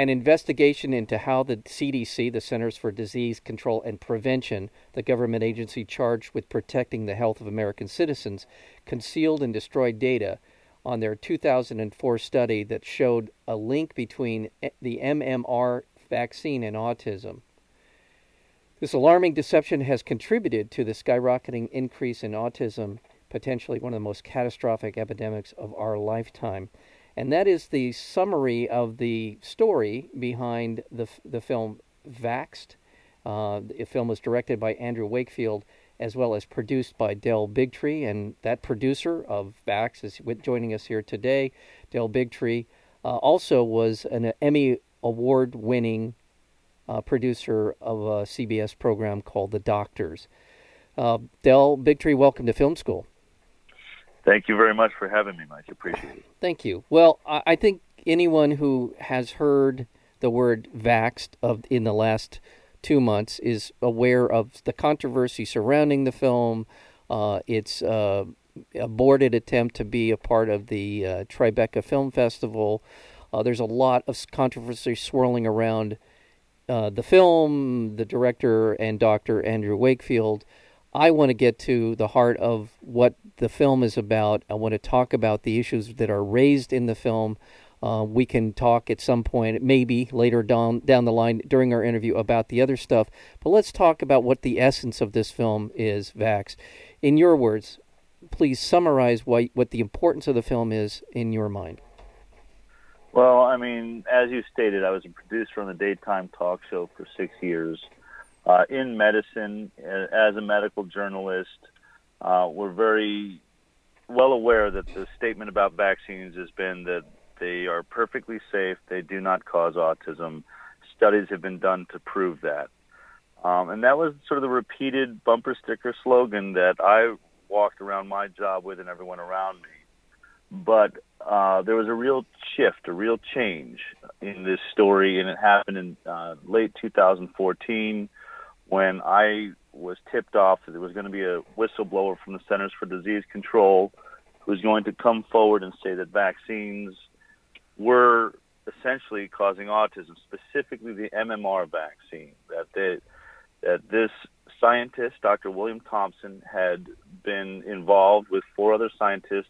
An investigation into how the CDC, the Centers for Disease Control and Prevention, the government agency charged with protecting the health of American citizens, concealed and destroyed data on their 2004 study that showed a link between the MMR vaccine and autism. This alarming deception has contributed to the skyrocketing increase in autism, potentially one of the most catastrophic epidemics of our lifetime. And that is the summary of the story behind the, the film Vaxxed. Uh, the film was directed by Andrew Wakefield as well as produced by Del Bigtree. And that producer of Vaxxed is joining us here today. Del Bigtree uh, also was an Emmy Award winning uh, producer of a CBS program called The Doctors. Uh, Del Bigtree, welcome to Film School. Thank you very much for having me, Mike. Appreciate it. Thank you. Well, I think anyone who has heard the word vaxxed of in the last two months is aware of the controversy surrounding the film. Uh, its uh, aborted attempt to be a part of the uh, Tribeca Film Festival. Uh, there's a lot of controversy swirling around uh, the film, the director, and Dr. Andrew Wakefield. I want to get to the heart of what the film is about. I want to talk about the issues that are raised in the film. Uh, we can talk at some point, maybe later down down the line during our interview about the other stuff. But let's talk about what the essence of this film is. Vaxxed, in your words, please summarize what what the importance of the film is in your mind. Well, I mean, as you stated, I was a producer on the daytime talk show for six years uh, in medicine as a medical journalist. Uh, we're very well aware that the statement about vaccines has been that they are perfectly safe, they do not cause autism. Studies have been done to prove that. Um, and that was sort of the repeated bumper sticker slogan that I walked around my job with and everyone around me. But uh, there was a real shift, a real change in this story, and it happened in uh, late 2014 when I was tipped off that there was going to be a whistleblower from the Centers for Disease Control who was going to come forward and say that vaccines were essentially causing autism, specifically the MMR vaccine. That they, that this scientist, Dr. William Thompson, had been involved with four other scientists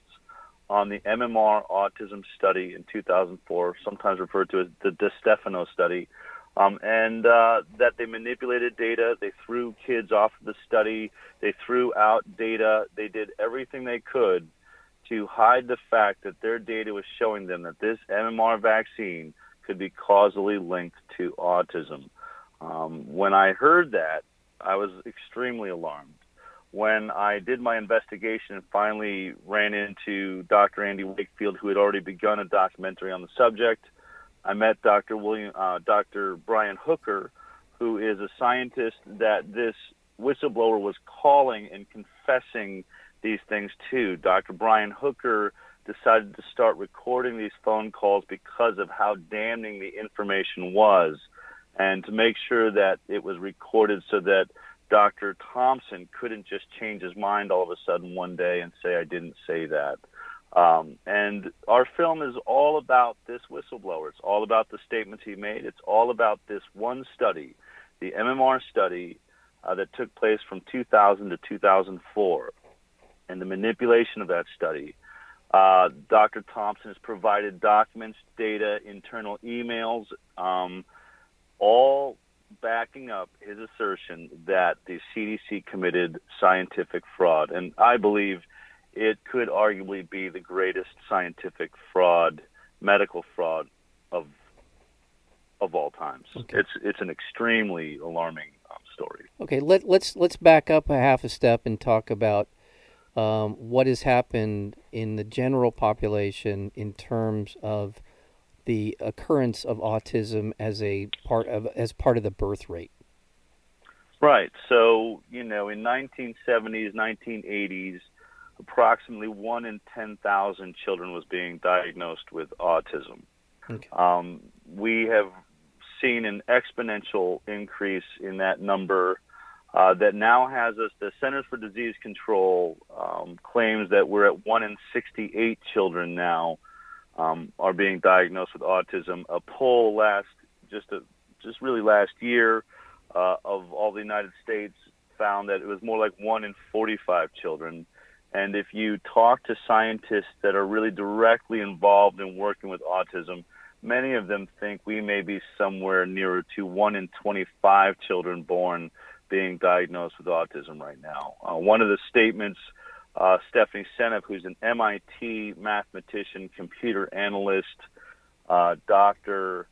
on the MMR autism study in 2004, sometimes referred to as the DeStefano study, um, and uh, that they manipulated data. They threw kids off the study. They threw out data. They did everything they could to hide the fact that their data was showing them that this MMR vaccine could be causally linked to autism. Um, when I heard that, I was extremely alarmed. When I did my investigation and finally ran into Dr. Andy Wakefield, who had already begun a documentary on the subject, I met Dr. William, uh, Dr. Brian Hooker, who is a scientist that this whistleblower was calling and confessing these things to. Dr. Brian Hooker decided to start recording these phone calls because of how damning the information was and to make sure that it was recorded so that Dr. Thompson couldn't just change his mind all of a sudden one day and say, I didn't say that. Um, and our film is all about this whistleblower. It's all about the statements he made. It's all about this one study, the MMR study uh, that took place from 2000 to 2004, and the manipulation of that study. Uh, Dr. Thompson has provided documents, data, internal emails, um, all backing up his assertion that the CDC committed scientific fraud. And I believe it could arguably be the greatest scientific fraud, medical fraud of of all times. Okay. It's it's an extremely alarming um, story. Okay, let let's let's back up a half a step and talk about um, what has happened in the general population in terms of the occurrence of autism as a part of as part of the birth rate. Right. So you know, in 1970s, 1980s, approximately one in 10,000 children was being diagnosed with autism. Okay. Um, we have seen an exponential increase in that number uh, that now has us, the Centers for Disease Control um, claims that we're at 1 in 68 children now um, are being diagnosed with autism. A poll last, just, a, just really last year uh, of all the United States found that it was more like 1 in 45 children. And if you talk to scientists that are really directly involved in working with autism, many of them think we may be somewhere nearer to 1 in 25 children born being diagnosed with autism right now. Uh, one of the statements, uh, Stephanie Seneff, who's an MIT mathematician, computer analyst, uh, doctor,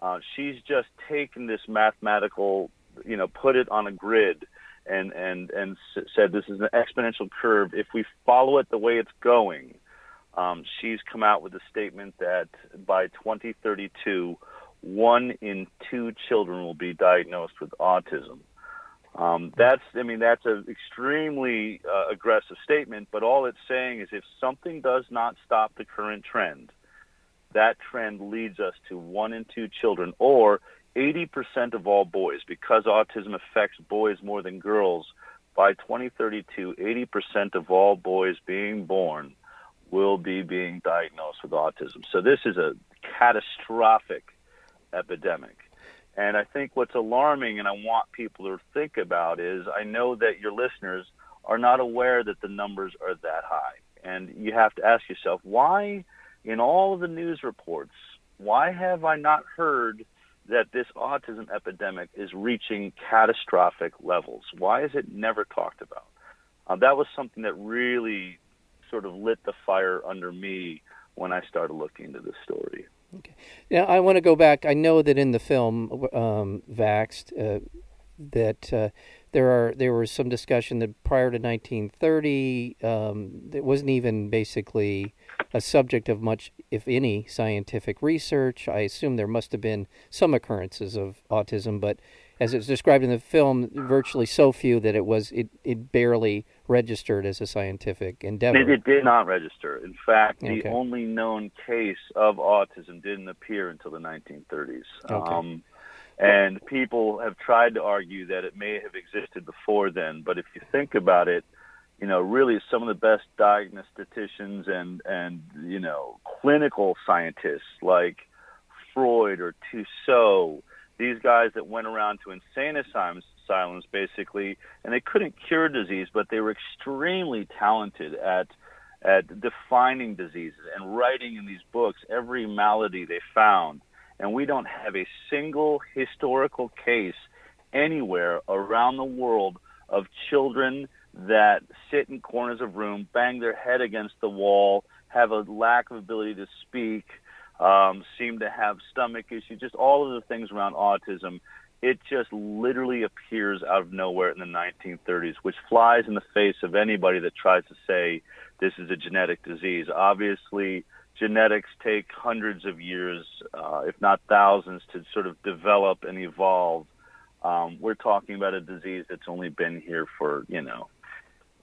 uh, she's just taken this mathematical, you know, put it on a grid and and and said this is an exponential curve. If we follow it the way it's going, um, she's come out with a statement that by 2032, one in two children will be diagnosed with autism. Um, that's, I mean, that's an extremely uh, aggressive statement, but all it's saying is if something does not stop the current trend, that trend leads us to one in two children, or 80% of all boys, because autism affects boys more than girls. By 2032, 80% of all boys being born will be being diagnosed with autism. So this is a catastrophic epidemic. And I think what's alarming and I want people to think about is I know that your listeners are not aware that the numbers are that high. And you have to ask yourself, why in all of the news reports, why have I not heard that this autism epidemic is reaching catastrophic levels? Why is it never talked about? Uh, that was something that really sort of lit the fire under me when I started looking into this story. Okay. Now I want to go back. I know that in the film um, uh, that uh, there are there was some discussion that prior to 1930, um, it wasn't even basically a subject of much, if any, scientific research. I assume there must have been some occurrences of autism, but as it's described in the film, virtually so few that it was it, it barely registered as a scientific endeavor. It, it did not register. In fact, okay. the only known case of autism didn't appear until the 1930s. Okay. Um, and people have tried to argue that it may have existed before then, but if you think about it, you know, really some of the best diagnosticians and and you know clinical scientists like Freud or Trousseau these guys that went around to insane asylums, asylums basically, and they couldn't cure disease, but they were extremely talented at at defining diseases and writing in these books every malady they found. And we don't have a single historical case anywhere around the world of children that sit in corners of room, bang their head against the wall, have a lack of ability to speak, um, seem to have stomach issues, just all of the things around autism. It just literally appears out of nowhere in the 1930s, which flies in the face of anybody that tries to say this is a genetic disease. Obviously, genetics take hundreds of years, uh, if not thousands, to sort of develop and evolve. Um, we're talking about a disease that's only been here for, you know,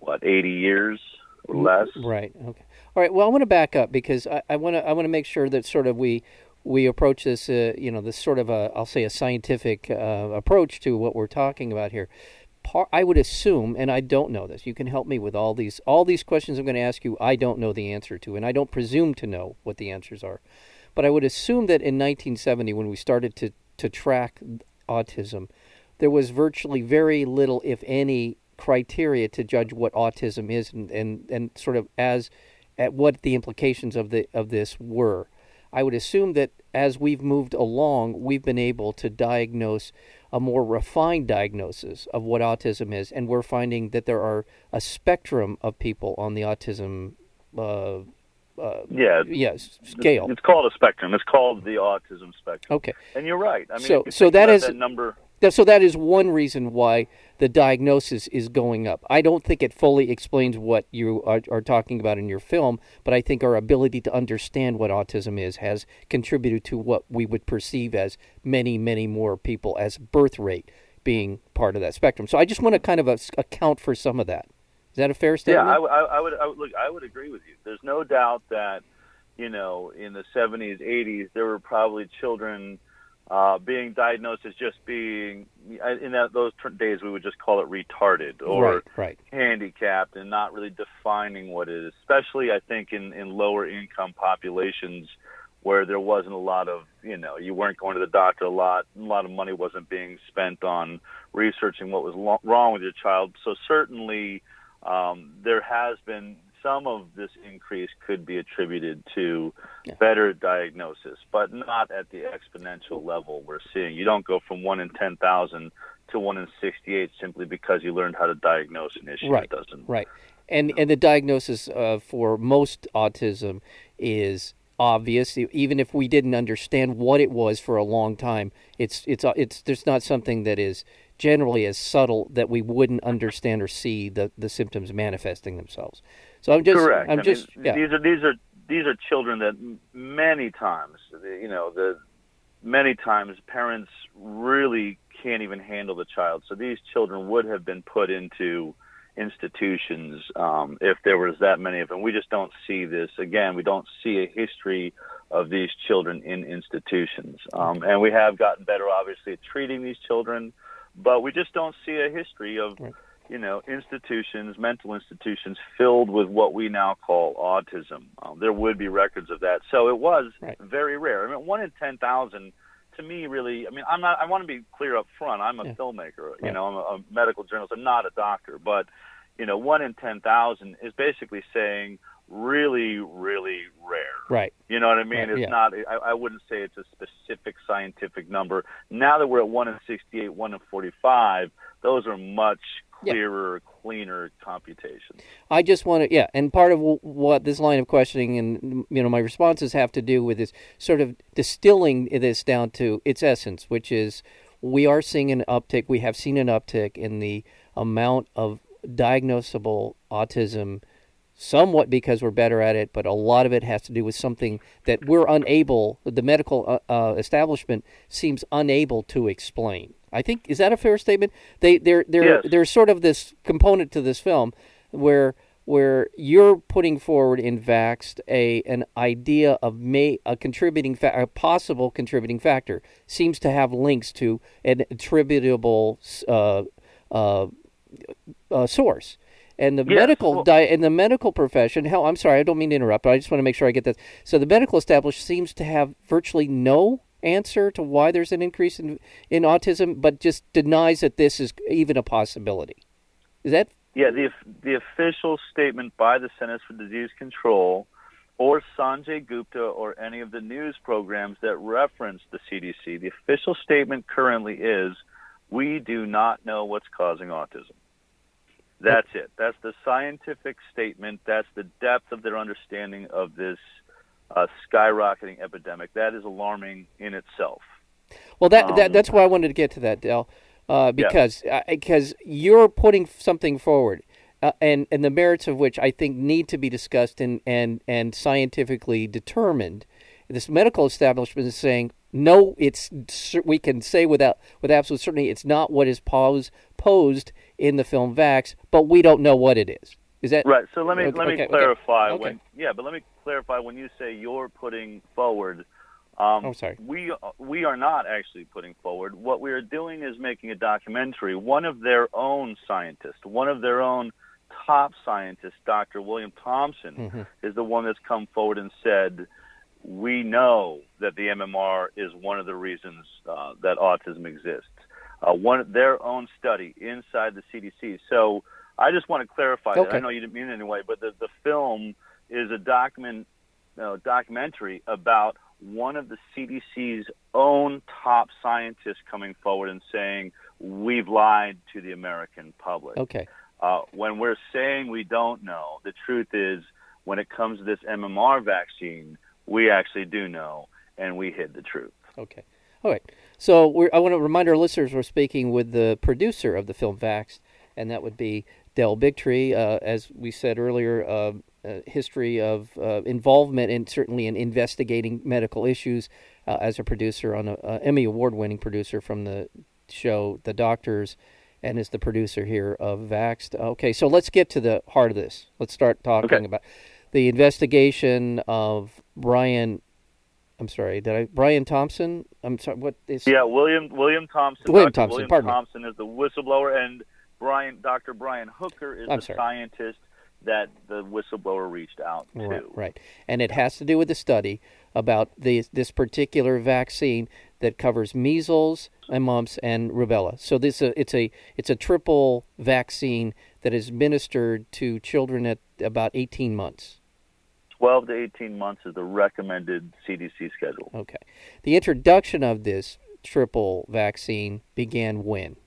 what, 80 years or less? Right. Okay. All right. Well, I want to back up because I want to I want to make sure that sort of we we approach this uh, you know this sort of a I'll say a scientific uh, approach to what we're talking about here. I would assume, and I don't know this. You can help me with all these all these questions I'm going to ask you. I don't know the answer to, and I don't presume to know what the answers are. But I would assume that in 1970, when we started to to track autism, there was virtually very little, if any, criteria to judge what autism is, and and, and sort of as at what the implications of the of this were. I would assume that as we've moved along, we've been able to diagnose a more refined diagnosis of what autism is, and we're finding that there are a spectrum of people on the autism. Uh, uh, yeah, yes, scale. It's called a spectrum. It's called the autism spectrum. Okay, and you're right. I mean, so so that is that number so that is one reason why the diagnosis is going up. I don't think it fully explains what you are, are, talking about in your film, but I think our ability to understand what autism is has contributed to what we would perceive as many, many more people as birth rate being part of that spectrum. So I just want to kind of account for some of that. Is that a fair statement? Yeah, I, I, I would. I would look. I would agree with you. There's no doubt that you know in the 70s, 80s, there were probably children uh, being diagnosed as just being in that, those days we would just call it retarded or right, right. handicapped and not really defining what it is. Especially, I think in in lower income populations where there wasn't a lot of, you know, you weren't going to the doctor a lot, a lot of money wasn't being spent on researching what was lo- wrong with your child. So certainly um, there has been some of this increase could be attributed to better diagnosis, but not at the exponential level we're seeing. You don't go from one in 10,000 to one in 68 simply because you learned how to diagnose an issue. Right. It doesn't. Right. And, and the diagnosis uh, for most autism is obvious. Even if we didn't understand what it was for a long time, it's it's uh, it's there's not something that is generally as subtle that we wouldn't understand or see the, the symptoms manifesting themselves. So I'm just correct. I'm I just mean, yeah. these are these are these are children that many times you know the many times parents really can't even handle the child. So these children would have been put into institutions um, if there was that many of them. We just don't see this. Again, we don't see a history of these children in institutions. Um, and we have gotten better, obviously, at treating these children, but we just don't see a history of, you know, institutions, mental institutions filled with what we now call autism. Um, there would be records of that. So it was right. very rare. I mean, one in 10,000 to me really i mean i'm not i want to be clear up front i'm a yeah. filmmaker right. you know i'm a, a, medical journalist i'm not a doctor but you know one in ten thousand is basically saying really really rare right you know what i mean right. it's yeah. not I, I wouldn't say it's a specific scientific number now that we're at one in 68 one in 45 those are much clearer, yeah. cleaner computations. I just want to, yeah, and part of what this line of questioning and you know my responses have to do with is sort of distilling this down to its essence, which is we are seeing an uptick. We have seen an uptick in the amount of diagnosable autism. Somewhat because we're better at it, but a lot of it has to do with something that we're unable, the medical uh, uh, establishment seems unable to explain. I think is that a fair statement? They they're they're yes. there's sort of this component to this film where where you're putting forward in Vaxxed a an idea of may a contributing fa- a possible contributing factor seems to have links to an attributable uh, uh, uh, source. And the yes. medical well, di- in the medical profession, hell, I'm sorry, I don't mean to interrupt, but I just want to make sure I get this. So the medical establishment seems to have virtually no answer to why there's an increase in in autism, but just denies that this is even a possibility. Is that? Yeah, the the official statement by the Centers for Disease Control or Sanjay Gupta or any of the news programs that reference the CDC, the official statement currently is we do not know what's causing autism. That's it. That's the scientific statement. That's the depth of their understanding of this uh, skyrocketing epidemic. That is alarming in itself. Well, that, Um, that that's why I wanted to get to that, Del, uh, because uh, because you're putting something forward, uh, and and the merits of which I think need to be discussed and and and scientifically determined. This medical establishment is saying no. It's we can say without with absolute certainty it's not what is posed posed in the film Vaxxed, but we don't know what it is. Is that right? So let me okay, let me okay, clarify okay. when yeah, but let me clarify when you say you're putting forward. Um, Oh, sorry. We we are not actually putting forward. What we are doing is making a documentary. One of their own scientists, one of their own top scientists, Dr. William Thompson, Mhm. is the one that's come forward and said, "We know that the MMR is one of the reasons uh, that autism exists." Uh, one their own study inside the CDC. So I just want to clarify that. Okay. I know you didn't mean it anyway, but the the film is a document uh, documentary about one of the CDC's own top scientists coming forward and saying we've lied to the American public. okay? Uh, when we're saying we don't know, the truth is when it comes to this MMR vaccine, we actually do know, and we hid the truth. Okay. All right. So we're, I want to remind our listeners we're speaking with the producer of the film Vaxxed, and that would be Del Bigtree. Uh, as we said earlier, uh, uh, history of uh, involvement and certainly in investigating medical issues uh, as a producer on a, a Emmy award winning producer from the show The Doctors and is the producer here of Vaxxed. Okay, so let's get to the heart of this. Let's start talking okay. about the investigation of Brian. I'm sorry, did I Brian Thompson? I'm sorry. What is? Yeah, William William Thompson. William Dr. Thompson. William pardon Thompson me. is the whistleblower, and Brian Dr. Brian Hooker is I'm the sorry. scientist that the whistleblower reached out to. Right, right, and it has to do with the study about the, this particular vaccine that covers measles and mumps and rubella. So this uh, it's a it's a triple vaccine that is administered to children at about 18 months. 12 to 18 months is the recommended CDC schedule. Okay. The introduction of this triple vaccine began when?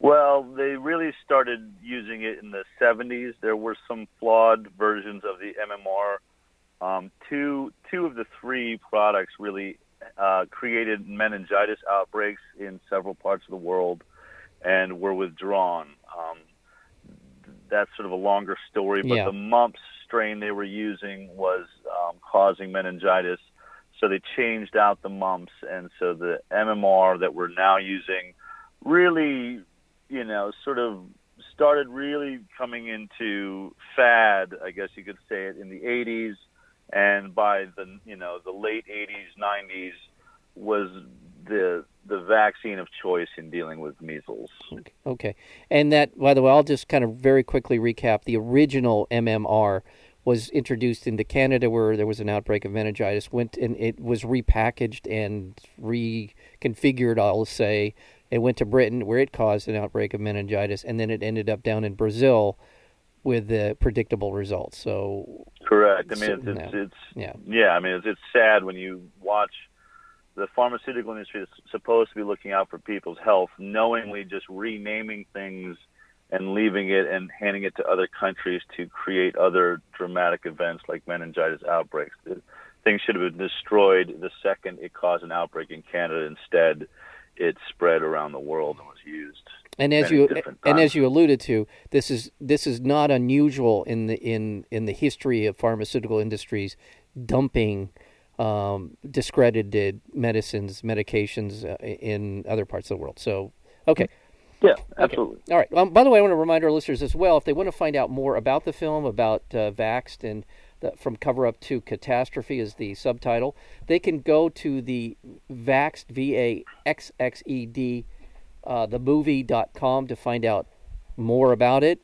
Well, they really started using it in the 70s. There were some flawed versions of the MMR. Um, two two of the three products really uh, created meningitis outbreaks in several parts of the world and were withdrawn. Um, that's sort of a longer story, but Yeah. the mumps strain they were using was um, causing meningitis, so they changed out the mumps, and so the MMR that we're now using really, you know, sort of started really coming into fad, I guess you could say it, in the 80s, and by the you know the late 80s, 90s was the the vaccine of choice in dealing with measles. Okay. And that, by the way, I'll just kind of very quickly recap. The original MMR was introduced into Canada where there was an outbreak of meningitis. Went and it was repackaged and reconfigured. I'll say it went to Britain where it caused an outbreak of meningitis, and then it ended up down in Brazil with the predictable results. So Correct. I mean, So- it's, it's, yeah. it's yeah, yeah. I mean, it's, it's sad when you watch the pharmaceutical industry that's supposed to be looking out for people's health, knowingly just renaming things and leaving it and handing it to other countries to create other dramatic events like meningitis outbreaks. Things should have been destroyed the second it caused an outbreak in Canada. Instead, it spread around the world and was used. and as you and as you alluded to, this is this is not unusual in the in in the history of pharmaceutical industries dumping um, discredited medicines, medications uh, in other parts of the world. So, okay. Yeah, absolutely. All right. Um, by the way, I want to remind our listeners as well if they want to find out more about the film, about uh, Vaxxed, and from cover up to catastrophe is the subtitle, they can go to the Vaxxed, V A X X E D, uh, the movie.com to find out more about it,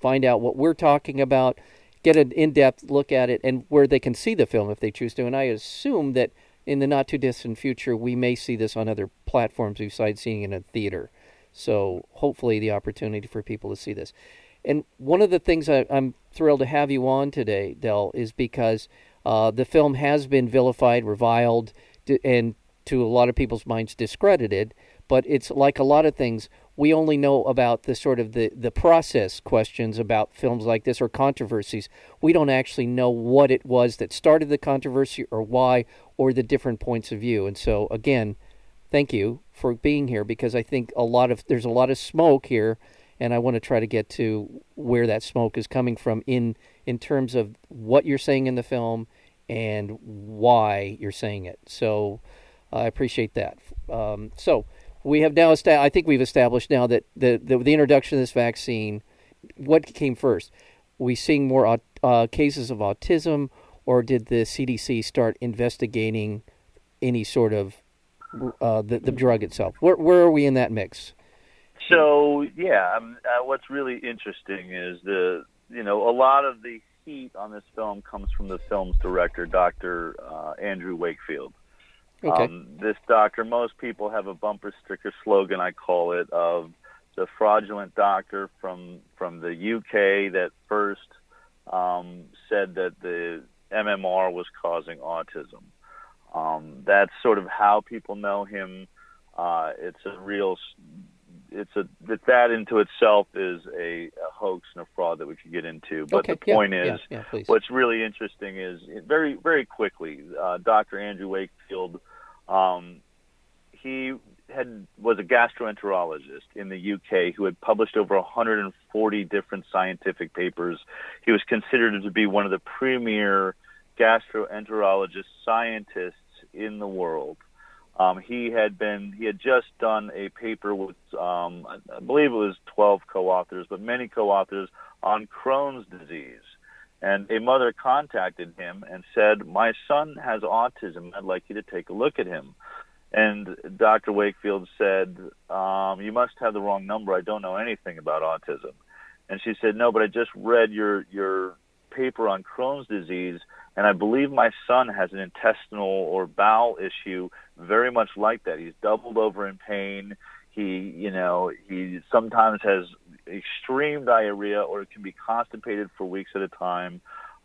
find out what we're talking about, get an in depth look at it, and where they can see the film if they choose to. And I assume that in the not too distant future, we may see this on other platforms besides seeing it in a theater. So hopefully, the opportunity for people to see this. And one of the things I, I'm thrilled to have you on today, Del, is because uh, the film has been vilified, reviled, and to a lot of people's minds discredited. But it's like a lot of things. We only know about the sort of the, the process questions about films like this or controversies. We don't actually know what it was that started the controversy or why or the different points of view. And so again, thank you for being here because I think a lot of there's a lot of smoke here, and I want to try to get to where that smoke is coming from in in terms of what you're saying in the film and why you're saying it. So I appreciate that. Um, so we have now esta- I think we've established now that the, the the introduction of this vaccine, what came first? We seeing more uh, cases of autism, or did the CDC start investigating any sort of uh, the the drug itself? Where where are we in that mix? So yeah, um, uh, what's really interesting is the you know a lot of the heat on this film comes from the film's director, Dr. Uh, Andrew Wakefield. Okay. Um, this doctor, most people have a bumper sticker slogan, I call it, of the fraudulent doctor from from the UK that first um, said that the MMR was causing autism. Um, that's sort of how people know him. Uh, it's a real, it's a that that into itself is a, a hoax and a fraud that we could get into. But okay. the point yeah, is, yeah, yeah. What's really interesting is very, very quickly, uh, Dr. Andrew Wakefield, um, he had was a gastroenterologist in the UK who had published over 140 different scientific papers. He was considered to be one of the premier gastroenterologist scientists in the world. Um, he had been he had just done a paper with um, I believe it was 12 co-authors, but many co-authors on Crohn's disease. And a mother contacted him and said, "My son has autism. I'd like you to take a look at him." And Dr. Wakefield said, um, "You must have the wrong number. I don't know anything about autism." And she said, "No, but I just read your your paper on Crohn's disease, and I believe my son has an intestinal or bowel issue very much like that. He's doubled over in pain. He, you know, he sometimes has extreme diarrhea or can be constipated for weeks at a time.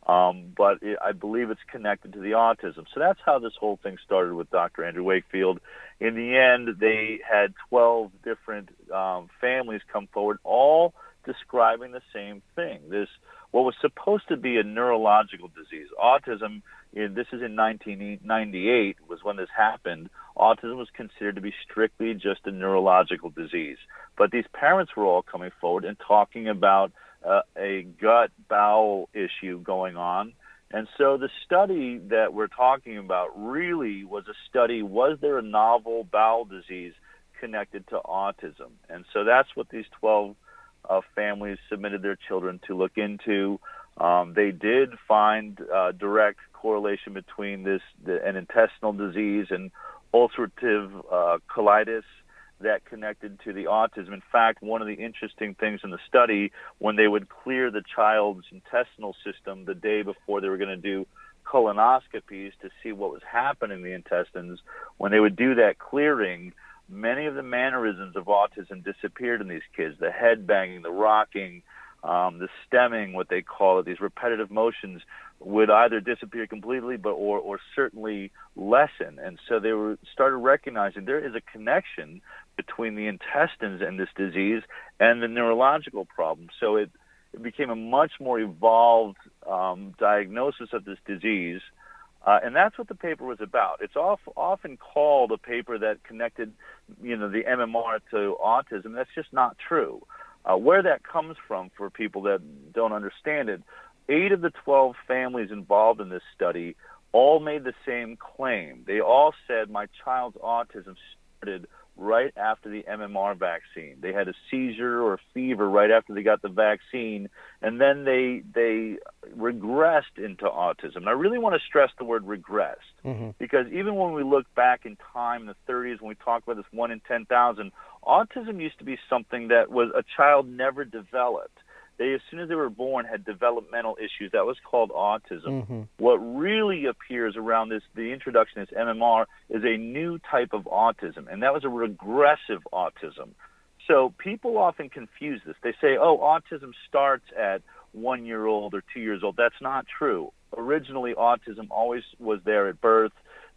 Um, but it, I believe it's connected to the autism. So that's how this whole thing started with Dr. Andrew Wakefield. In the end, they had 12 different um, families come forward, all describing the same thing. This what was supposed to be a neurological disease. Autism, this is in 1998 was when this happened. Autism was considered to be strictly just a neurological disease. But these parents were all coming forward and talking about uh, a gut bowel issue going on. And so the study that we're talking about really was a study was there a novel bowel disease connected to autism? And so that's what these 12 uh, families submitted their children to look into. Um, they did find uh, direct correlation between this the, an intestinal disease and ulcerative uh, colitis that connected to the autism. In fact, one of the interesting things in the study, when they would clear the child's intestinal system the day before they were going to do colonoscopies to see what was happening in the intestines, when they would do that clearing, many of the mannerisms of autism disappeared in these kids the head banging, the rocking, um, the stimming, what they call it, these repetitive motions would either disappear completely, but or or certainly lessen. And so they were started recognizing there is a connection between the intestines and this disease and the neurological problem. So it, it became a much more evolved um, diagnosis of this disease uh, and that's what the paper was about. It's off, often called a paper that connected, you know, the MMR to autism. That's just not true. Uh, where that comes from for people that don't understand it, eight of the 12 families involved in this study all made the same claim. They all said my child's autism started right after the MMR vaccine. They had a seizure or fever right after they got the vaccine, and then they they regressed into autism. And I really want to stress the word regressed mm-hmm. because even when we look back in time in the 30s, when we talk about this one in 10,000, autism used to be something that was a child never developed they as soon as they were born had developmental issues. That was called autism. Mm-hmm. what really appears around this the introduction of this mmr is a new type of autism and that was a regressive autism. So people often confuse this. They say oh autism starts at one year old or two years old. That's not true. Originally autism always was there at birth.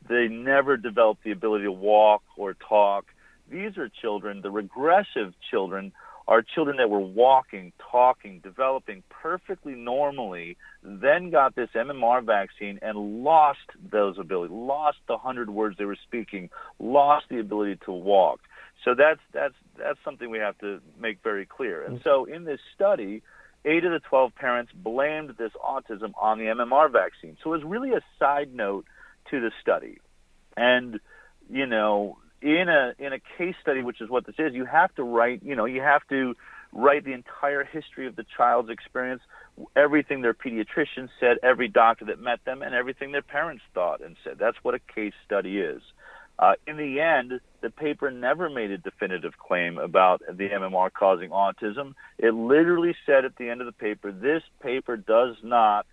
They never developed the ability to walk or talk. These are children the regressive children are children that were walking, talking, developing perfectly normally, then got this MMR vaccine and lost those abilities, lost the hundred words they were speaking, lost the ability to walk. So that's that's that's something we have to make very clear. And so in this study, eight of the 12 parents blamed this autism on the MMR vaccine. So it was really a side note to the study. And, you know, in a in a case study, which is what this is, you have to write. You know, you have to write the entire history of the child's experience, everything their pediatrician said, every doctor that met them, and everything their parents thought and said. That's what a case study is. Uh, in the end, the paper never made a definitive claim about the MMR causing autism. It literally said at the end of the paper, this paper does not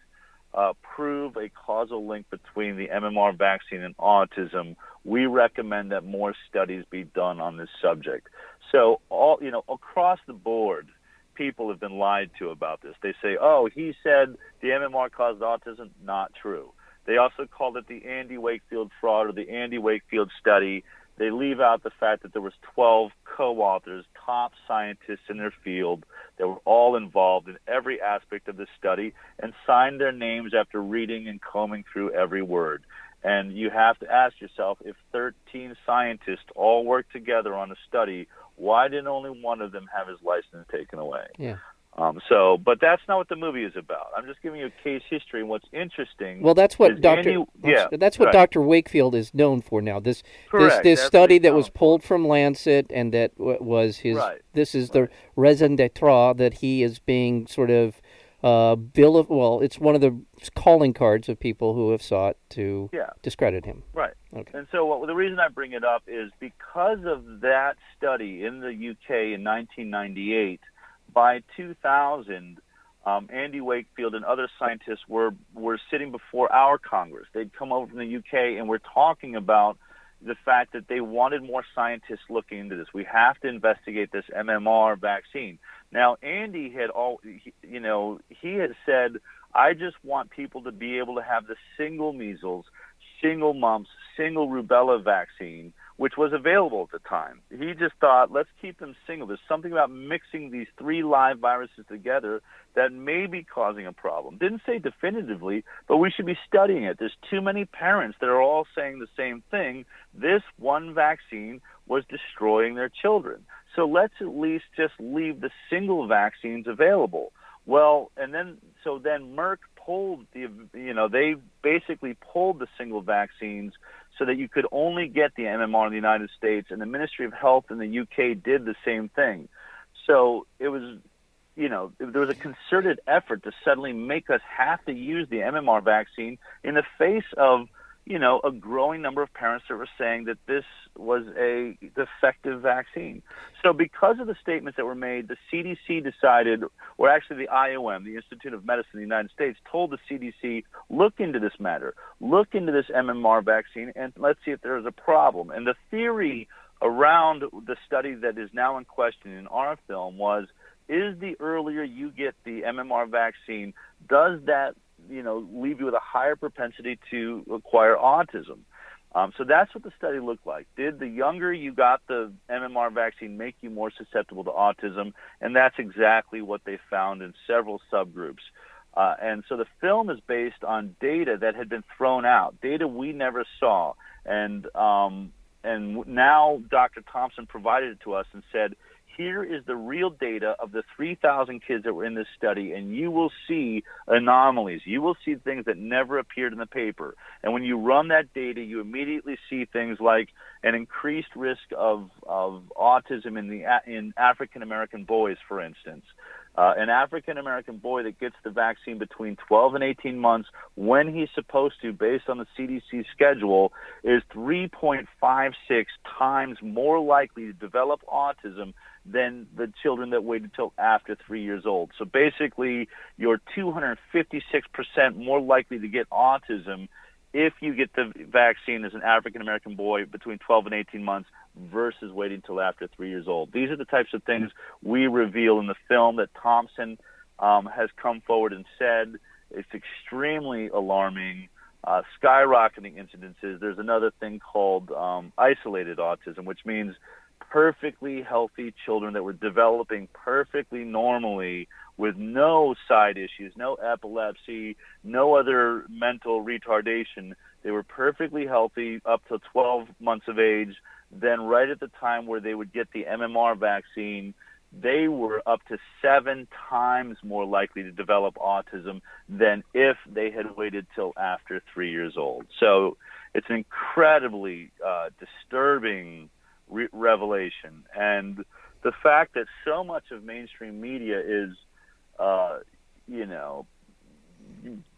uh, prove a causal link between the MMR vaccine and autism we recommend that more studies be done on this subject. So all you know, across the board, people have been lied to about this. They say, "Oh, he said the MMR caused autism." Not true. They also called it the Andy Wakefield fraud or the Andy Wakefield study. They leave out the fact that there was 12 co-authors, top scientists in their field that were all involved in every aspect of the study and signed their names after reading and combing through every word. And you have to ask yourself if 13 scientists all worked together on a study, why didn't only one of them have his license taken away? Yeah. Um, so, but that's not what the movie is about. I'm just giving you a case history. And what's interesting? Well, that's what Doctor. Andy, yeah, that's what right. Doctor Wakefield is known for now. This Correct. this this study that was pulled from Lancet and that w- was his. Right. This is the raison d'être that he is being sort of uh, bill of. Well, it's one of the calling cards of people who have sought to Yeah. discredit him. Right. Okay. And so what, the reason I bring it up is because of that study in the UK in 1998, by 2000, um, Andy Wakefield and other scientists were, were sitting before our Congress. They'd come over from the UK and were talking about the fact that they wanted more scientists looking into this. We have to investigate this MMR vaccine. Now, Andy had all, you know, he had said, I just want people to be able to have the single measles, single mumps, single rubella vaccine, which was available at the time. He just thought, let's keep them single. There's something about mixing these three live viruses together that may be causing a problem. Didn't say definitively, but we should be studying it. There's too many parents that are all saying the same thing. This one vaccine was destroying their children. So let's at least just leave the single vaccines available. Well, and then so then Merck pulled the you know they basically pulled the single vaccines so that you could only get the MMR in the United States, and the Ministry of Health in the UK did the same thing. So it was you know there was a concerted effort to suddenly make us have to use the MMR vaccine in the face of you know a growing number of parents that were saying that this was a defective vaccine. So because of the statements that were made, the CDC decided, or actually the IOM, the Institute of Medicine in the United States, told the CDC, look into this matter, look into this MMR vaccine, and let's see if there is a problem. And the theory around the study that is now in question in our film was, is the earlier you get the MMR vaccine, does that you know leave you with a higher propensity to acquire autism? Um, so that's what the study looked like. Did the younger you got the MMR vaccine make you more susceptible to autism? And that's exactly what they found in several subgroups. Uh, and so the film is based on data that had been thrown out, data we never saw. And um, and now Dr. Thompson provided it to us and said, here is the real data of the 3,000 kids that were in this study, and you will see anomalies. You will see things that never appeared in the paper. And when you run that data, you immediately see things like an increased risk of, of autism in the in African American boys, for instance. Uh, an African American boy that gets the vaccine between 12 and 18 months when he's supposed to, based on the CDC schedule, is 3.56 times more likely to develop autism than the children that waited until after three years old. So basically, you're 256% more likely to get autism if you get the vaccine as an African American boy between 12 and 18 months versus waiting until after three years old. These are the types of things we reveal in the film that Thompson um, has come forward and said. It's extremely alarming, uh, skyrocketing incidences. There's another thing called um, isolated autism, which means perfectly healthy children that were developing perfectly normally with no side issues, no epilepsy, no other mental retardation. They were perfectly healthy up to 12 months of age. Then, right at the time where they would get the MMR vaccine, they were up to seven times more likely to develop autism than if they had waited till after three years old. So it's an incredibly uh, disturbing re- revelation. And the fact that so much of mainstream media is, uh, you know,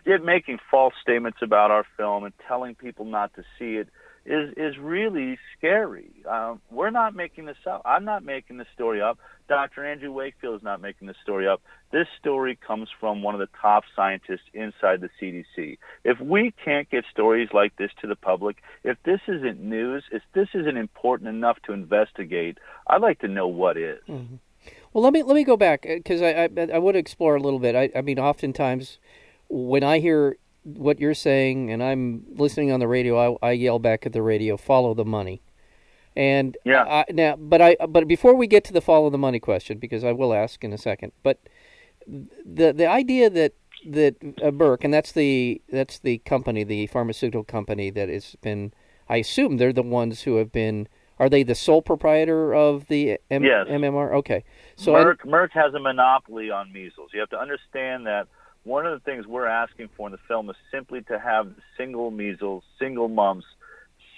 get, making false statements about our film and telling people not to see it is is really scary. Um, we're not making this up. I'm not making this story up. Dr. Andrew Wakefield is not making this story up. This story comes from one of the top scientists inside the CDC. If we can't get stories like this to the public, if this isn't news, if this isn't important enough to investigate, I'd like to know what is. Mm-hmm. Well, let me let me go back because I, I I would explore a little bit. I I mean, oftentimes when I hear what you're saying and I'm listening on the radio, I, I yell back at the radio, "Follow the money." And yeah, I, now, but I but before we get to the follow the money question, because I will ask in a second, but the the idea that that uh, Merck and that's the that's the company, the pharmaceutical company that has been, I assume they're the ones who have been are they the sole proprietor of the M- yes. MMR? Okay, so Merck, Merck has a monopoly on measles. You have to understand that one of the things we're asking for in the film is simply to have single measles, single mumps,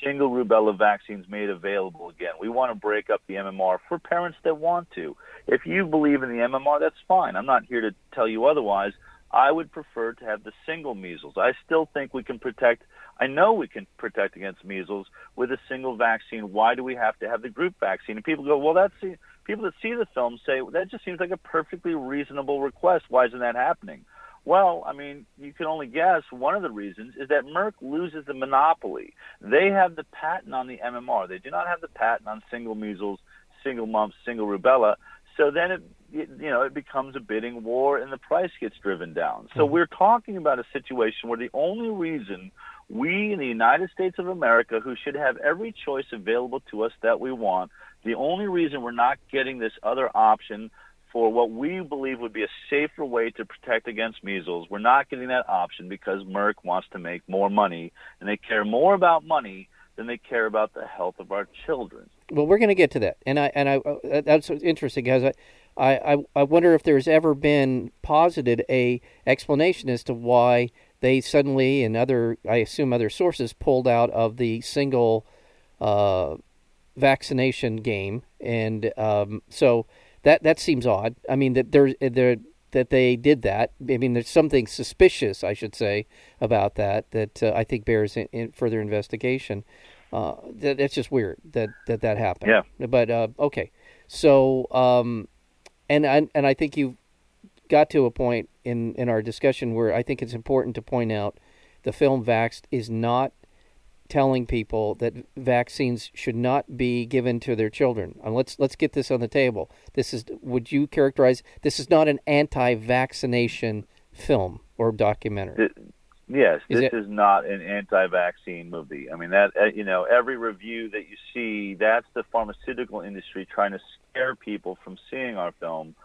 single rubella vaccines made available again. We want to break up the MMR for parents that want to. If you believe in the MMR, that's fine. I'm not here to tell you otherwise. I would prefer to have the single measles. I still think we can protect, I know we can protect against measles with a single vaccine. Why do we have to have the group vaccine? And people go, well, that's people that see the film say, that just seems like a perfectly reasonable request. Why isn't that happening? Well, I mean, you can only guess one of the reasons is that Merck loses the monopoly. They have the patent on the MMR. They do not have the patent on single measles, single mumps, single rubella. So then it, you know, it becomes a bidding war and the price gets driven down. So mm-hmm. we're talking about a situation where the only reason we in the United States of America, who should have every choice available to us that we want, the only reason we're not getting this other option for what we believe would be a safer way to protect against measles. We're not getting that option because Merck wants to make more money, and they care more about money than they care about the health of our children. Well, we're going to get to that, and I and I uh, that's interesting because I, I I wonder if there's ever been posited a explanation as to why they suddenly and other I assume other sources pulled out of the single uh, vaccination game, and um, so that that seems odd. I mean that there there that they did that. I mean, there's something suspicious, I should say, about that that uh, I think bears in, in further investigation. Uh, that, that's just weird that that that happened. Yeah. But uh, okay, so um, and I, and I think you got to a point in in our discussion where I think it's important to point out the film Vaxxed is not telling people that vaccines should not be given to their children. And let's let's get this on the table. This is would you characterize this is not an anti-vaccination film or documentary? It, yes, is this it, is not an anti-vaccine movie. I mean that uh, you know every review that you see that's the pharmaceutical industry trying to scare people from seeing our film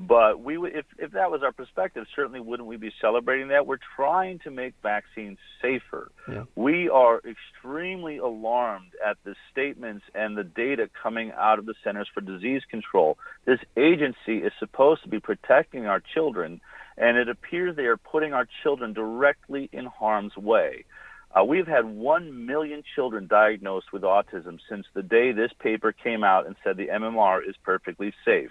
but we, if if that was our perspective, certainly wouldn't we be celebrating that? We're trying to make vaccines safer. Yeah. We are extremely alarmed at the statements and the data coming out of the Centers for Disease Control. This agency is supposed to be protecting our children, and it appears they are putting our children directly in harm's way. Uh, we've had 1 million children diagnosed with autism since the day this paper came out and said the MMR is perfectly safe.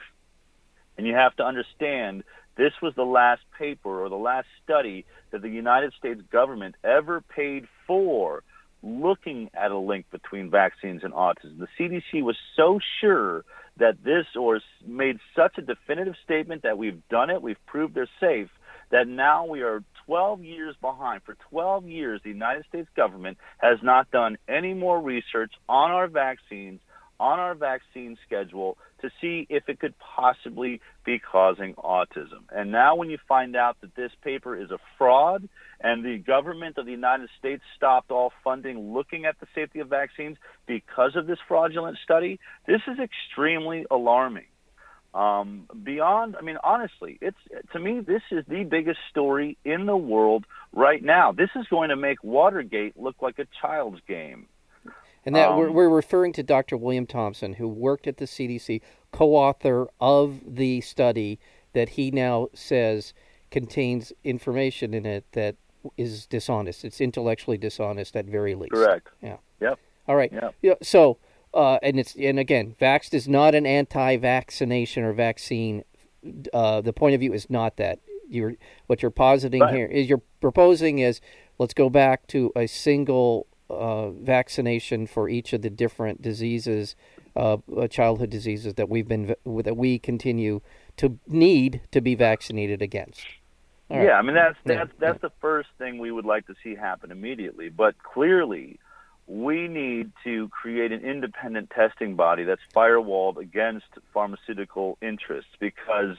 And you have to understand this was the last paper or the last study that the United States government ever paid for looking at a link between vaccines and autism. The CDC was so sure that this or made such a definitive statement that we've done it, we've proved they're safe, that now we are 12 years behind. For 12 years, the United States government has not done any more research on our vaccines on our vaccine schedule to see if it could possibly be causing autism. And now, when you find out that this paper is a fraud and the government of the United States stopped all funding looking at the safety of vaccines because of this fraudulent study, this is extremely alarming. Um, beyond, I mean, honestly, it's to me this is the biggest story in the world right now. This is going to make Watergate look like a child's game. And that um, we're, we're referring to Dr. William Thompson, who worked at the CDC, co-author of the study that he now says contains information in it that is dishonest. It's intellectually dishonest at very least. Correct. Yeah. Yep. All right. Yep. Yeah. So, uh, and it's and again, Vaxxed is not an anti-vaccination or vaccine. Uh, the point of view is not that. You're what you're positing right. here is you're proposing is let's go back to a single uh, vaccination for each of the different diseases, uh, uh, childhood diseases that we've been that we continue to need to be vaccinated against. Right. Yeah, I mean that's that's yeah. that's the first thing we would like to see happen immediately. But clearly, we need to create an independent testing body that's firewalled against pharmaceutical interests because.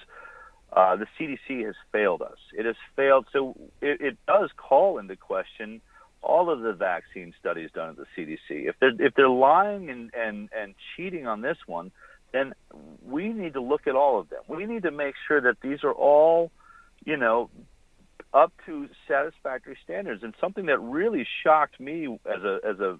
Uh, the CDC has failed us. It has failed. So it, it does call into question all of the vaccine studies done at the CDC. If they're if they're lying and and and cheating on this one, then we need to look at all of them. We need to make sure that these are all, you know, up to satisfactory standards. And something that really shocked me as a as a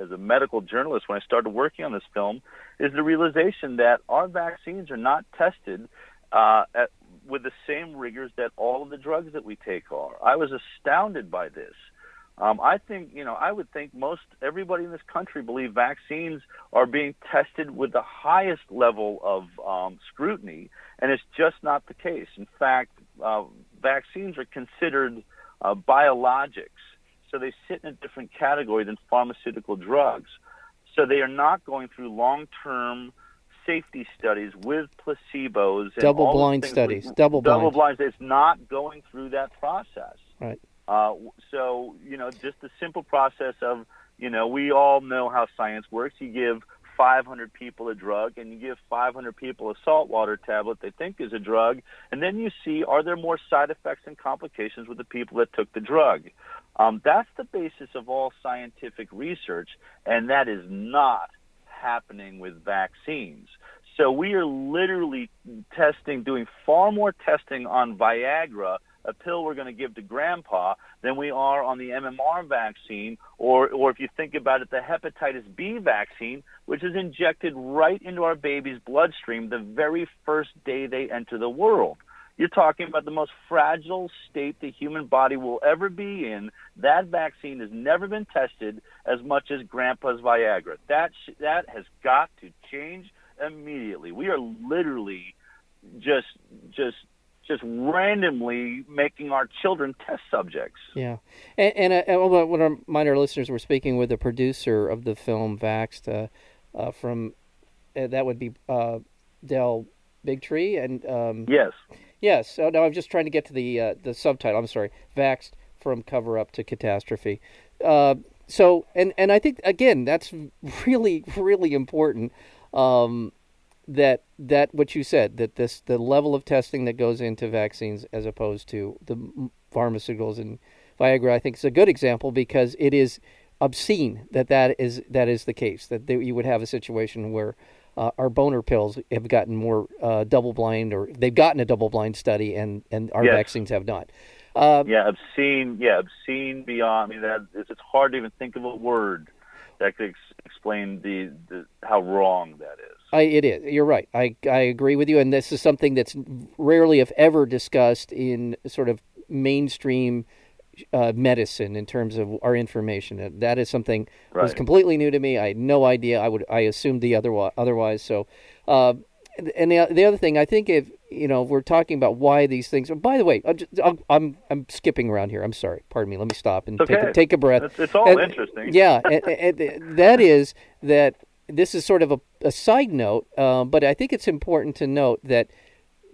as a medical journalist when I started working on this film is the realization that our vaccines are not tested uh, at, with the same rigors that all of the drugs that we take are. I was astounded by this. Um, I think, you know, I would think most everybody in this country believe vaccines are being tested with the highest level of um, scrutiny, and it's just not the case. In fact, uh, vaccines are considered uh, biologics, so they sit in a different category than pharmaceutical drugs. So they are not going through long-term safety studies with placebos. Double-blind studies. Double-blind. Double-blind. It's not going through that process. Right. Uh, so, you know, just the simple process of, you know, we all know how science works. You give 500 people a drug and you give 500 people a saltwater tablet they think is a drug, and then you see are there more side effects and complications with the people that took the drug. Um, that's the basis of all scientific research, and that is not happening with vaccines. So we are literally testing, doing far more testing on Viagra a pill we're going to give to grandpa than we are on the MMR vaccine, or, or if you think about it, the hepatitis B vaccine, which is injected right into our baby's bloodstream the very first day they enter the world. You're talking about the most fragile state the human body will ever be in. That vaccine has never been tested as much as Grandpa's Viagra. That sh- that has got to change immediately. We are literally just just just randomly making our children test subjects. Yeah, and, and uh, I, I want to remind our listeners we're speaking with the producer of the film Vaxxed uh, uh, from uh, that would be uh, Del Bigtree and um, yes, yes. So now I'm just trying to get to the uh, the subtitle. I'm sorry, Vaxxed from cover up to catastrophe. so and and I think again that's really really important. Um, that that what you said that this the level of testing that goes into vaccines as opposed to the pharmaceuticals and Viagra I think is a good example because it is obscene that that is that is the case that they, you would have a situation where uh, our boner pills have gotten more uh, double blind or they've gotten a double blind study and and our yes. vaccines have not. Uh, yeah, obscene. Yeah, obscene beyond. I mean, that it's hard to even think of a word that could ex- explain the, the how wrong that is. I, it is. You're right. I I agree with you, and this is something that's rarely, if ever, discussed in sort of mainstream uh, medicine in terms of our information. That is something right. was completely new to me. I had no idea. I would I assumed the other otherwise. So, uh, and the the other thing I think if you know we're talking about why these things. By the way, I'm I'm, I'm skipping around here. I'm sorry. Pardon me. Let me stop and okay. take a, take a breath. It's, it's all and, interesting. Yeah, and, and that is that this is sort of a, a side note, um, but I think it's important to note that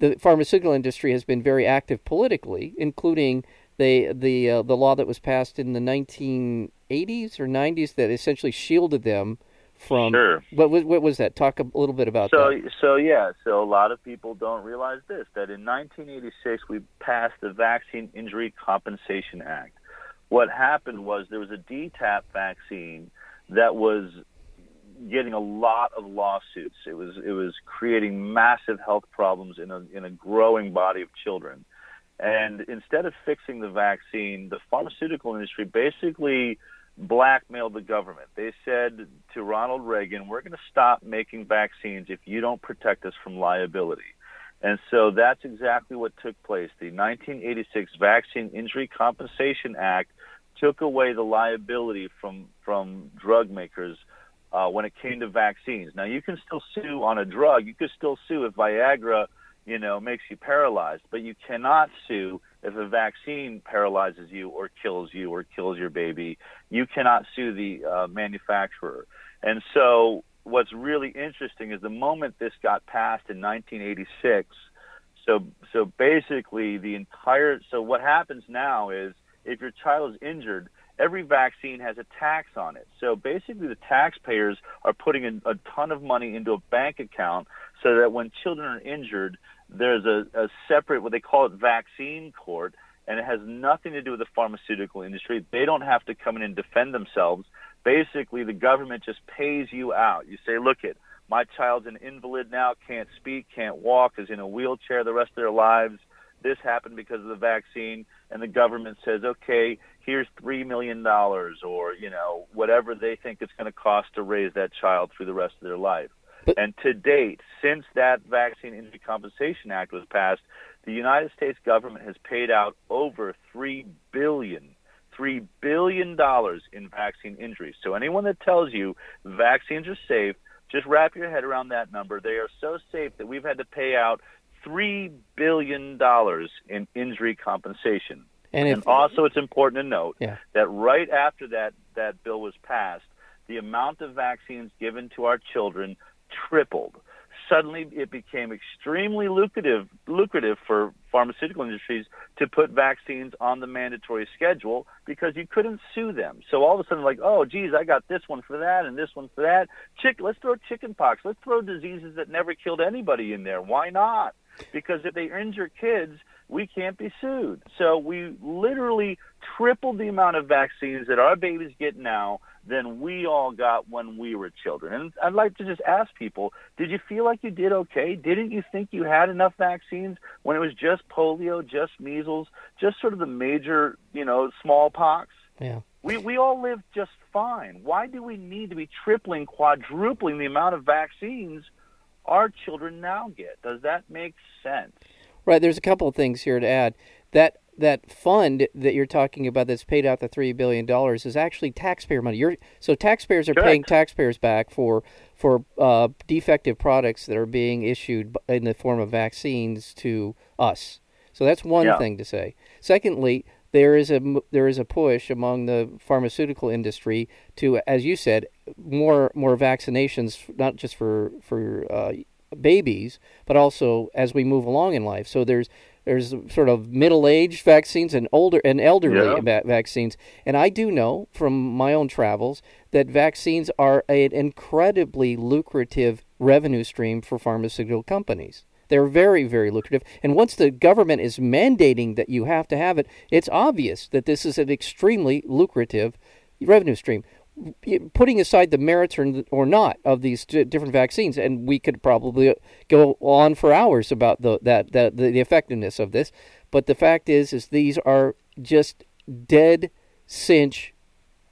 the pharmaceutical industry has been very active politically, including the the uh, the law that was passed in the 1980s or 90s that essentially shielded them from sure. what, what was that? Talk a little bit about so, that. So yeah, so a lot of people don't realize this that in 1986 we passed the Vaccine Injury Compensation Act. What happened was there was a DTaP vaccine that was getting a lot of lawsuits. It was it was creating massive health problems in a in a growing body of children. And instead of fixing the vaccine, the pharmaceutical industry basically blackmailed the government. They said to Ronald Reagan, "We're going to stop making vaccines if you don't protect us from liability." And so that's exactly what took place. The 1986 Vaccine Injury Compensation Act took away the liability from from drug makers uh, when it came to vaccines. Now you can still sue on a drug. You could still sue if Viagra, you know, makes you paralyzed, but you cannot sue if a vaccine paralyzes you or kills you or kills your baby. You cannot sue the uh, manufacturer. And so what's really interesting is the moment this got passed in 1986. So so basically the entire so what happens now is if your child is injured every vaccine has a tax on it. So basically, the taxpayers are putting a, a ton of money into a bank account so that when children are injured, there's a, a separate, what they call it, vaccine court, and it has nothing to do with the pharmaceutical industry. They don't have to come in and defend themselves. Basically, the government just pays you out. You say, look it, my child's an invalid now, can't speak, can't walk, is in a wheelchair the rest of their lives this happened because of the vaccine, and the government says, okay, here's three million dollars, or you know whatever they think it's going to cost to raise that child through the rest of their life. And to date, since that Vaccine Injury Compensation Act was passed, the United States government has paid out over three billion $3 billion in vaccine injuries. So anyone that tells you vaccines are safe, just wrap your head around that number. They are so safe that we've had to pay out $3 billion in injury compensation. And, and also, it's important to note yeah. that right after that, that bill was passed, the amount of vaccines given to our children tripled suddenly it became extremely lucrative lucrative for pharmaceutical industries to put vaccines on the mandatory schedule because you couldn't sue them. So all of a sudden, like, oh, geez, I got this one for that and this one for that. Chick, let's throw chickenpox. Let's throw diseases that never killed anybody in there. Why not? Because if they injure kids, we can't be sued. So we literally tripled the amount of vaccines that our babies get now than we all got when we were children. And I'd like to just ask people, did you feel like you did okay? Didn't you think you had enough vaccines when it was just polio, just measles, just sort of the major, you know, smallpox? Yeah. We we all lived just fine. Why do we need to be tripling, quadrupling the amount of vaccines our children now get? Does that make sense? Right. There's a couple of things here to add. That that fund that you're talking about that's paid out the three billion dollars is actually taxpayer money. You're, so taxpayers are Correct. paying taxpayers back for for uh, defective products that are being issued in the form of vaccines to us. So that's one yeah. thing to say. Secondly, there is a there is a push among the pharmaceutical industry to, as you said, more more vaccinations, not just for for uh, babies, but also as we move along in life. So there's there's sort of middle-aged vaccines and older and elderly yeah. va- vaccines. And I do know from my own travels that vaccines are an incredibly lucrative revenue stream for pharmaceutical companies. They're very, very lucrative. And once the government is mandating that you have to have it, it's obvious that this is an extremely lucrative revenue stream putting aside the merits or, or not of these different vaccines, and we could probably go on for hours about the that, that the, the effectiveness of this, but the fact is, is these are just dead cinch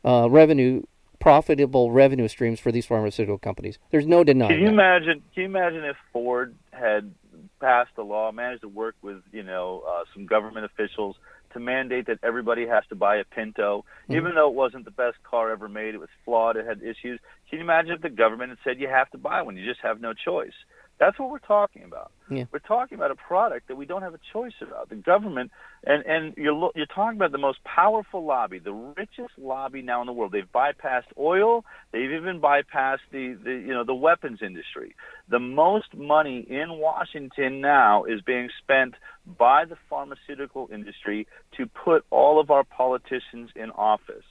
uh, revenue, profitable revenue streams for these pharmaceutical companies. There's no denying. Can you that. imagine? Can you imagine if Ford had passed a law, managed to work with you know uh, some government officials to mandate that everybody has to buy a Pinto, mm-hmm. even though it wasn't the best car ever made. It was flawed. It had issues. Can you imagine if the government had said you have to buy one? You just have no choice. That's what we're talking about. Yeah. We're talking about a product that we don't have a choice about. The government, and and you're you're talking about the most powerful lobby, the richest lobby now in the world. They've bypassed oil. They've even bypassed the, the you know the weapons industry. The most money in Washington now is being spent by the pharmaceutical industry to put all of our politicians in office.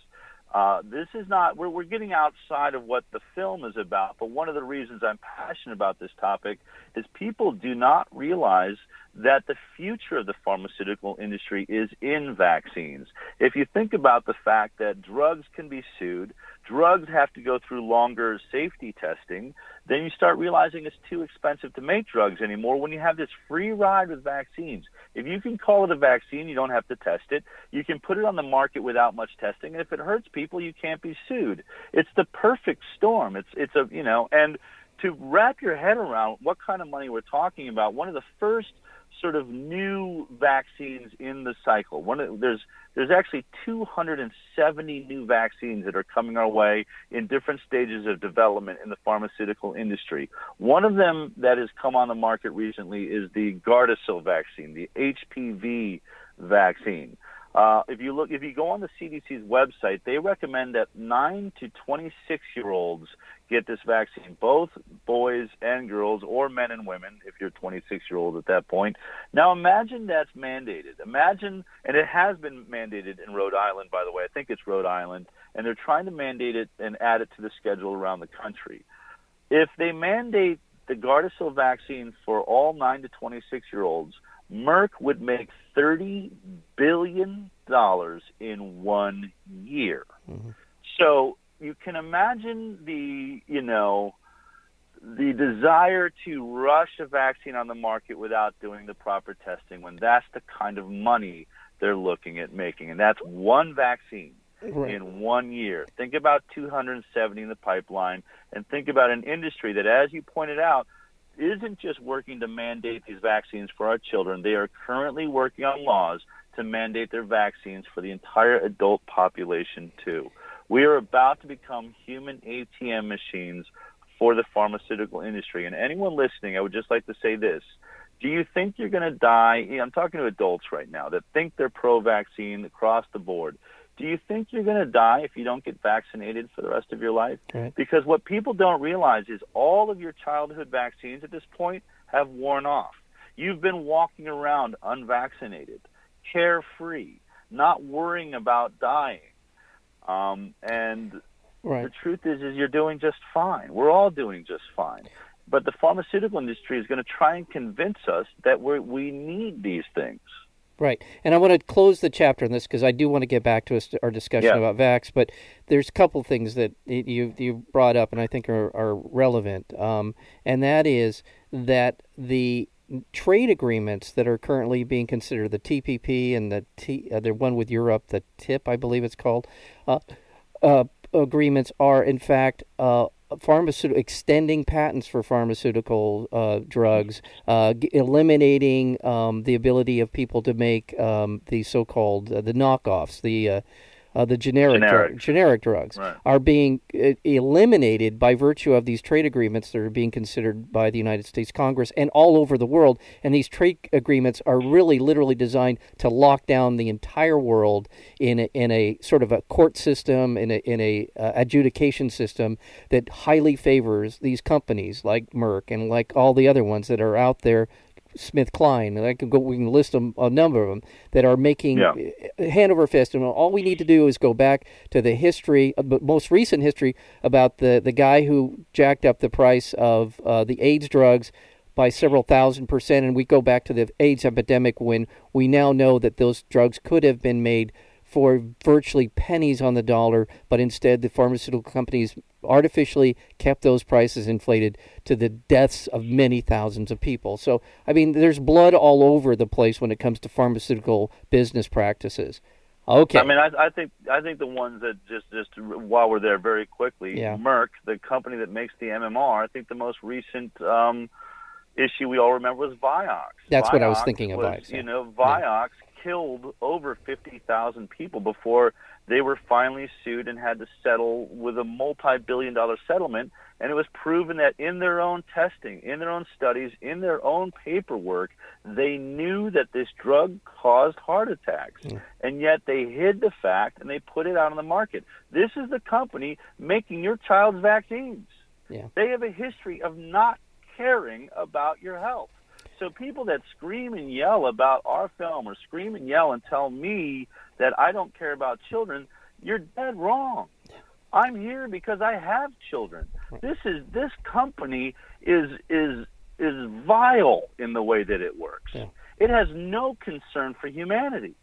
Uh, this is not, we're, we're getting outside of what the film is about, but one of the reasons I'm passionate about this topic is people do not realize that the future of the pharmaceutical industry is in vaccines. If you think about the fact that drugs can be sued, drugs have to go through longer safety testing, then you start realizing it's too expensive to make drugs anymore when you have this free ride with vaccines. If you can call it a vaccine, you don't have to test it. You can put it on the market without much testing, and if it hurts people, you can't be sued. It's the perfect storm. It's it's a you know, and to wrap your head around what kind of money we're talking about, one of the first sort of new vaccines in the cycle. One of, there's there's actually 270 new vaccines that are coming our way in different stages of development in the pharmaceutical industry. One of them that has come on the market recently is the Gardasil vaccine, the HPV vaccine. Uh, if you look, if you go on the CDC's website, they recommend that nine to 26 year olds get this vaccine, both boys and girls, or men and women, if you're 26 year old at that point. Now imagine that's mandated. Imagine, and it has been mandated in Rhode Island, by the way. I think it's Rhode Island, and they're trying to mandate it and add it to the schedule around the country. If they mandate the Gardasil vaccine for all 9 to 26 year olds, Merck would make $30 billion in one year. Mm-hmm. So you can imagine the, you know, the desire to rush a vaccine on the market without doing the proper testing when that's the kind of money they're looking at making. And that's one vaccine right. in one year. Think about 270 in the pipeline and think about an industry that, as you pointed out, isn't just working to mandate these vaccines for our children. They are currently working on laws to mandate their vaccines for the entire adult population, too. We are about to become human ATM machines for the pharmaceutical industry. And anyone listening, I would just like to say this. Do you think you're going to die? I'm talking to adults right now that think they're pro vaccine across the board. Do you think you're going to die if you don't get vaccinated for the rest of your life? Right. Because what people don't realize is all of your childhood vaccines at this point have worn off. You've been walking around unvaccinated, carefree, not worrying about dying. Um, and Right. The truth is, is you're doing just fine. We're all doing just fine. But the pharmaceutical industry is going to try and convince us that we we need these things. Right. And I want to close the chapter on this because I do want to get back to our discussion yeah. about Vax. But there's a couple things that you you brought up and I think are, are relevant. Um, and that is that the trade agreements that are currently being considered, the TPP and the T, uh, the one with Europe, the TIP, I believe it's called, uh, uh, agreements are, in fact, uh, pharmaceutical extending patents for pharmaceutical uh, drugs, uh, g- eliminating um, the ability of people to make um, the so-called uh, the knockoffs, the uh, the generic generic, generic drugs right. are being uh, eliminated by virtue of these trade agreements that are being considered by the United States Congress and all over the world. And these trade agreements are really literally designed to lock down the entire world in a, in a sort of a court system, in a, in a uh, adjudication system that highly favors these companies like Merck and like all the other ones that are out there SmithKline, and I can go. We can list them, a number of them that are making yeah. hand over fist. And all we need to do is go back to the history, but uh, most recent history about the the guy who jacked up the price of uh, the AIDS drugs by several thousand percent, and we go back to the AIDS epidemic when we now know that those drugs could have been made for virtually pennies on the dollar, but instead the pharmaceutical companies artificially kept those prices inflated to the deaths of many thousands of people. So, I mean, there's blood all over the place when it comes to pharmaceutical business practices. Okay. I mean, I, I think I think the ones that just just while we're there very quickly, yeah. Merck, the company that makes the MMR, I think the most recent um, issue we all remember was Vioxx. That's Vioxx what I was thinking of. Was, you know, Vioxx. Killed over fifty thousand people before they were finally sued and had to settle with a multi-billion dollar settlement. And it was proven that in their own testing in their own studies in their own paperwork they knew that this drug caused heart attacks. Mm. and yet they hid the fact and they put it out on the market. This is the company making your child's vaccines. Yeah. they have a history of not caring about your health so people that scream and yell about our film or scream and yell and tell me that I don't care about children, you're dead wrong. I'm here because I have children. This is this company is is is vile in the way that it works. Yeah. It has no concern for humanity.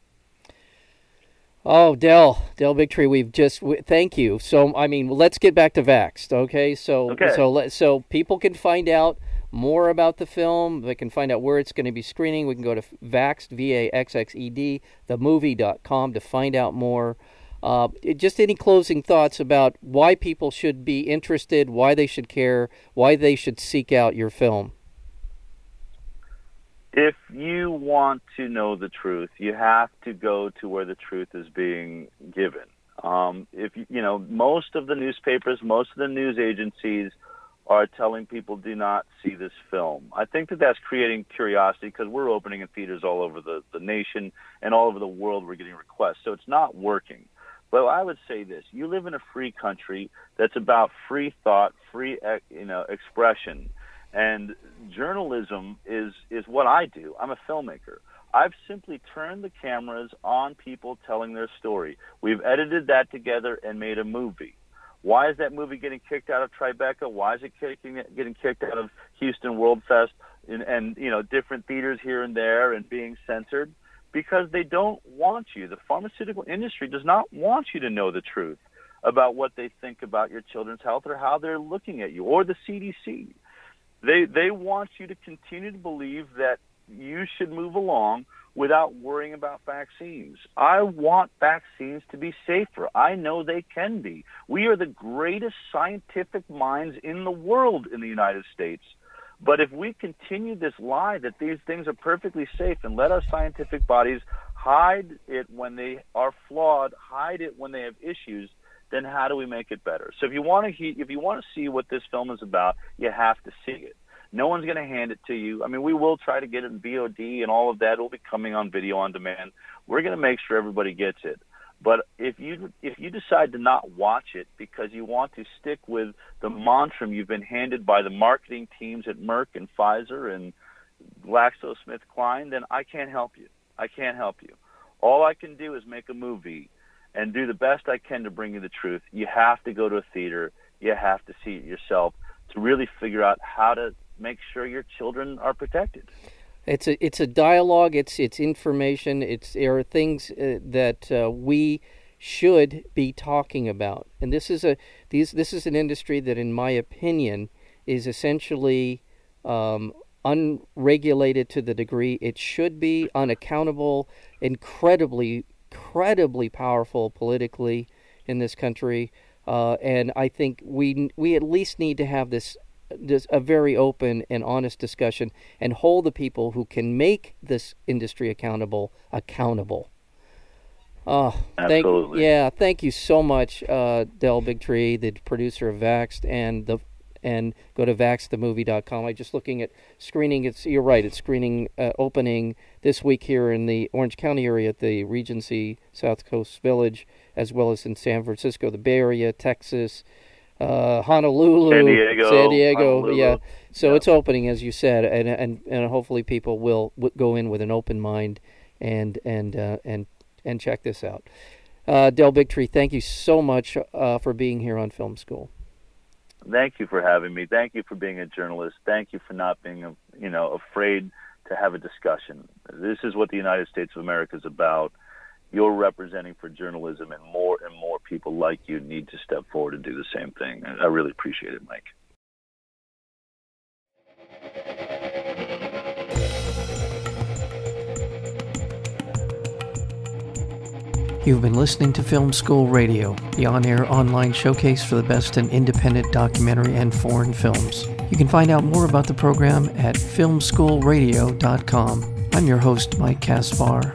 Oh, Del, Del Bigtree, we've just we, thank you. So, I mean, let's get back to Vaxxed, okay? So, okay. so so people can find out more about the film. They can find out where it's going to be screening. We can go to Vaxxed, V-A-X-X-E-D, themovie.com to find out more. Uh, just any closing thoughts about why people should be interested, why they should care, why they should seek out your film? If you want to know the truth, you have to go to where the truth is being given. Um, if you know, most of the newspapers, most of the news agencies are telling people do not see this film. I think that that's creating curiosity because we're opening in theaters all over the, the nation and all over the world. We're getting requests, so it's not working. But I would say this: you live in a free country that's about free thought, free eh, you know expression, and journalism is is what I do. I'm a filmmaker. I've simply turned the cameras on people telling their story. We've edited that together and made a movie. Why is that movie getting kicked out of Tribeca? Why is it kicking, getting kicked out of Houston World Fest and, and you know different theaters here and there and being censored? Because they don't want you. The pharmaceutical industry does not want you to know the truth about what they think about your children's health or how they're looking at you or the CDC. They they want you to continue to believe that you should move along without worrying about vaccines. I want vaccines to be safer. I know they can be. We are the greatest scientific minds in the world in the United States. But if we continue this lie that these things are perfectly safe and let our scientific bodies hide it when they are flawed, hide it when they have issues, then how do we make it better? So if you want to if you want to see what this film is about, you have to see it. No one's going to hand it to you. I mean, we will try to get it in VOD and all of that It will be coming on video on demand. We're going to make sure everybody gets it. But if you if you decide to not watch it because you want to stick with the mantra you've been handed by the marketing teams at Merck and Pfizer and GlaxoSmithKline, then I can't help you. I can't help you. All I can do is make a movie and do the best I can to bring you the truth. You have to go to a theater. You have to see it yourself to really figure out how to make sure your children are protected. It's a it's a dialogue. It's it's information. It's there are things uh, that uh, we should be talking about. And this is a these this is an industry that, in my opinion, is essentially um, unregulated to the degree it should be, unaccountable, incredibly incredibly powerful politically in this country. Uh, and I think we we at least need to have this this a very open and honest discussion and hold the people who can make this industry accountable accountable. Oh, thank, Absolutely. yeah, thank you so much, uh, Del Bigtree, the producer of Vaxxed, and the and go to vaxxedthemovie.com. I just looking at screening. It's you're right. It's screening uh, opening this week here in the Orange County area at the Regency South Coast Village, as well as in San Francisco, the Bay Area, Texas, uh, Honolulu, San Diego, San Diego. Honolulu. Yeah. So Yeah. it's opening, as you said, and and and hopefully people will w- go in with an open mind and and uh, and and check this out. Uh, Del Bigtree, thank you so much uh, for being here on Film School. Thank you for having me. Thank you for being a journalist. Thank you for not being, you know, afraid to have a discussion. This is what the United States of America is about. You're representing for journalism, and more and more people like you need to step forward and do the same thing. I really appreciate it, Mike. You've been listening to Film School Radio, the on air online showcase for the best in independent documentary and foreign films. You can find out more about the program at filmschoolradio.com. I'm your host, Mike Caspar.